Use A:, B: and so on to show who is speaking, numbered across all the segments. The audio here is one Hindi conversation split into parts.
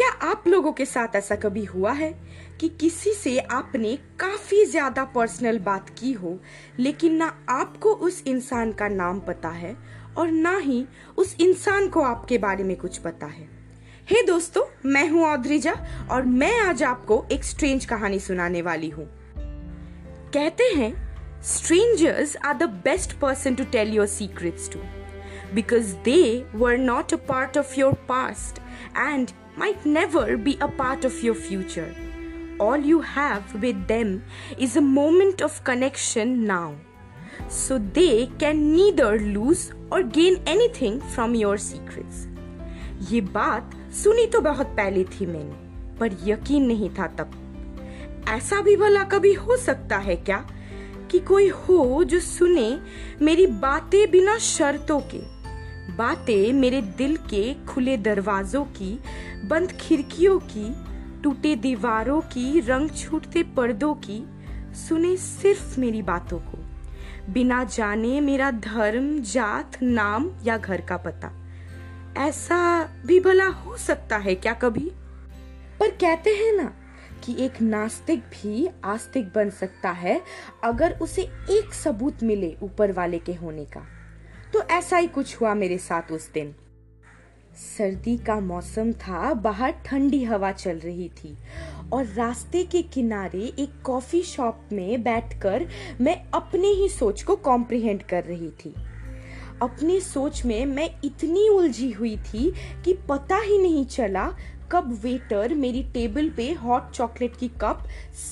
A: क्या आप लोगों के साथ ऐसा कभी हुआ है कि किसी से आपने काफ़ी ज़्यादा पर्सनल बात की हो, लेकिन ना आपको उस इंसान का नाम पता है और ना ही उस इंसान को आपके बारे में कुछ पता है? हे hey दोस्तों, मैं हूँ औद्रिजा और मैं आज आपको एक स्ट्रेंज कहानी सुनाने वाली हूँ। कहते हैं strangers are the best person to tell your secrets to because they were not a part of your past and might never be a part of your future. All you have with them is a moment of connection now. So they can neither lose or gain anything from your secrets. ये बात सुनी तो बहुत पहले थी मैंने पर यकीन नहीं था तब ऐसा भी भला कभी हो सकता है क्या कि कोई हो जो सुने मेरी बातें बिना शर्तों के बातें मेरे दिल के खुले दरवाजों की, बंद खिड़कियों की, टूटे दीवारों की, रंग छूटते पर्दों की, सुने सिर्फ़ मेरी बातों को। बिना जाने मेरा धर्म, जात, नाम या घर का पता। ऐसा भी भला हो सकता है क्या कभी? पर कहते हैं ना कि एक नास्तिक भी आस्तिक बन सकता है अगर उसे एक सबूत मिले ऊपर वाले के होने का। तो ऐसा ही कुछ हुआ मेरे साथ उस दिन। सर्दी का मौसम था, बाहर ठंडी हवा चल रही थी और रास्ते के किनारे एक कॉफ़ी शॉप में बैठकर मैं अपने ही सोच को कॉम्प्रिहेंड कर रही थी। अपनी सोच में मैं इतनी उलझी हुई थी कि पता ही नहीं चला कब वेटर मेरी टेबल पे हॉट चॉकलेट की कप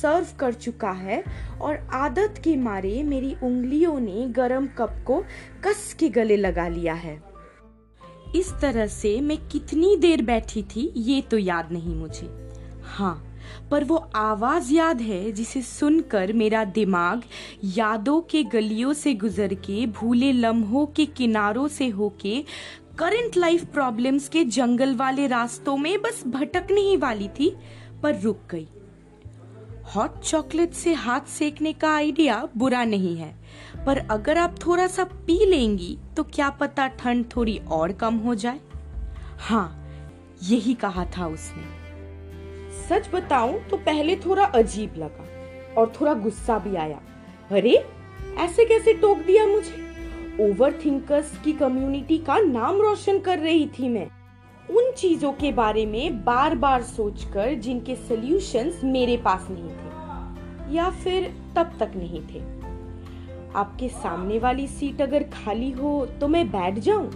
A: सर्व कर चुका है और आदत के मारे मेरी उंगलियों ने गरम कप को कस के गले लगा लिया है। इस तरह से मैं कितनी देर बैठी थी, ये तो याद नहीं मुझे। हाँ पर वो आवाज़ याद है जिसे सुनकर मेरा दिमाग यादों के गलियों से गुजर के, भूले लम्हों के किनारों से होके करंट लाइफ प्रॉब्लम्स के जंगल वाले रास्तों में बस भटकने ही वाली थी, पर रुक गई। हॉट चॉकलेट से हाथ सेकने का आइडिया बुरा नहीं है। पर अगर आप थोड़ा सा पी लेंगी तो क्या पता ठंड थोड़ी और कम हो जाए? हाँ यही कहा था उसने। सच बताऊँ तो पहले थोड़ा अजीब लगा, और थोड़ा गुस्सा भी आया। अरे, ऐसे कैसे टोक दिया मुझे? ओवर थिंकर्स की कम्युनिटी का नाम रोशन कर रही थी मैं। उन चीज़ों के बारे में बार बार सोचकर जिनके सॉल्यूशंस मेरे पास नहीं थे, या फिर तब तक नहीं थे। आपके सामने वाली सीट अगर खाली हो तो मैं बैठ जाऊँ?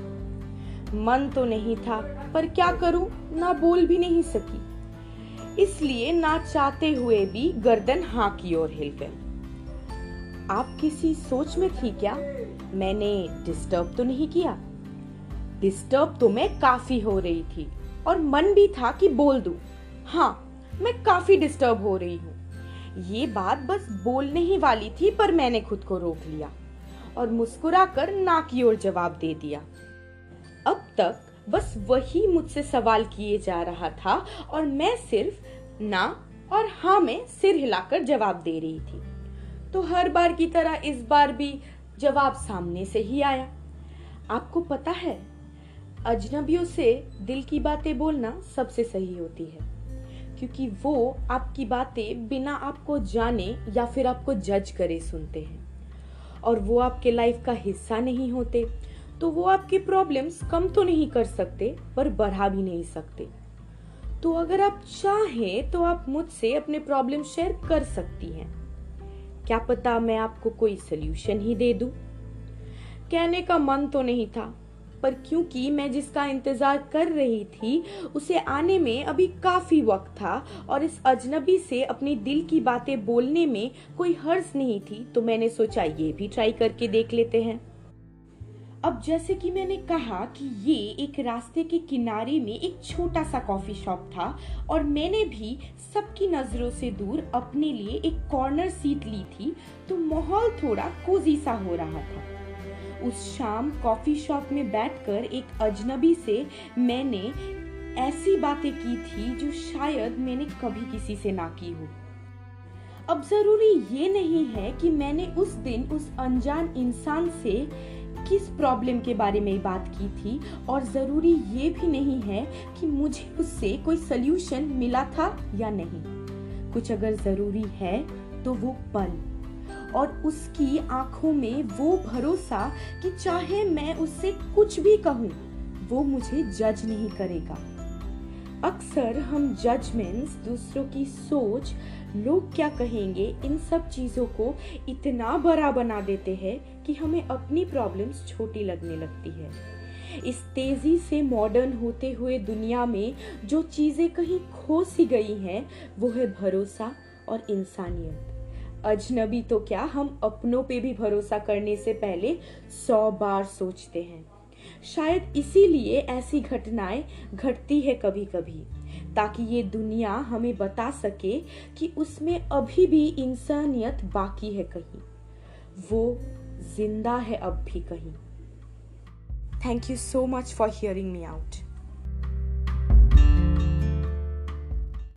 A: मन तो नहीं था, पर क्या करूँ? ना बोल भी नहीं सकी। इसलिए ना चाहते हुए भी गर्दन हाँ की ओर हिल गई। आप किसी सोच में थी क्या? मैंने डिस्टर्ब तो नहीं किया। डिस्टर्ब तो मैं काफ़ी हो रही थी और मन भी था कि बोल दूँ। हाँ मैं काफ़ी डिस्टर्ब हो रही हूँ। ये बात बस बोलने ही वाली थी, पर मैंने खुद को रोक लिया और मुस्कुराकर ना की ओर जवाब दे दिया। अब तक बस वही मुझसे सवाल किए जा रहा था और मैं सिर्फ़ ना और हाँ में सिर हिलाकर जवाब दे रही थी। तो हर बार की तरह इस बार भी जवाब सामने से ही आया। आपको पता है, अजनबियों से दिल की बातें बोलना सबसे सही होती है, क्योंकि वो आपकी बातें बिना आपको जाने या फिर आपको जज करे सुनते हैं। और वो आपके लाइफ का हिस्सा नहीं होते तो वो आपके प्रॉब्लम्स कम तो नहीं कर सकते, पर बढ़ा भी नहीं सकते। तो अगर आप चाहें तो आप मुझसे अपने प्रॉब्लम शेयर कर सकती हैं। क्या पता मैं आपको कोई सोल्यूशन ही दे दूँ? कहने का मन तो नहीं था, पर क्योंकि मैं जिसका इंतज़ार कर रही थी, उसे आने में अभी काफ़ी वक्त था और इस अजनबी से अपने दिल की बातें बोलने में कोई हर्ज नहीं थी तो मैंने सोचा ये भी ट्राई करके देख लेते हैं अब जैसे कि मैंने कहा कि ये एक रास्ते के किनारे में एक छोटा सा कॉफ़ी शॉप था और मैंने भी सबकी नज़रों से दूर अपने लिए एक कॉर्नर सीट ली थी तो माहौल थोड़ा कोजी सा हो रहा था। उस शाम कॉफ़ी शॉप में बैठकर एक अजनबी से मैंने ऐसी बातें की थी जो शायद मैंने कभी किसी से ना की हो। अब ज़रूरी ये नहीं है कि मैंने उस दिन उस अनजान इंसान से किस प्रॉब्लम के बारे में बात की थी? और ज़रूरी ये भी नहीं है कि मुझे उससे कोई सल्यूशन मिला था या नहीं। कुछ अगर ज़रूरी है तो वो पल। और उसकी आँखों में वो भरोसा कि चाहे मैं उससे कुछ भी कहूँ, वो मुझे जज नहीं करेगा। अक्सर हम जजमेंट्स दूसरों की सोच, लोग क्या कहेंगे, इन सब चीज़ों को इतना बड़ा बना देते हैं कि हमें अपनी प्रॉब्लम्स छोटी लगने लगती है। इस तेज़ी से मॉडर्न होते हुए दुनिया में जो चीज़ें कहीं खो सी गई हैं, वो है भरोसा और इंसानियत। अजनबी तो क्या हम अपनों पे भी भरोसा करने से पहले सौ बार सोचते हैं। शायद इसीलिए ऐसी घटनाएँ घटती है कभी कभी ताकि ये दुनिया हमें बता सके कि उसमें अभी भी इंसानियत बाकी है कहीं। वो ज़िंदा है अब भी कहीं। Thank you so much for hearing me out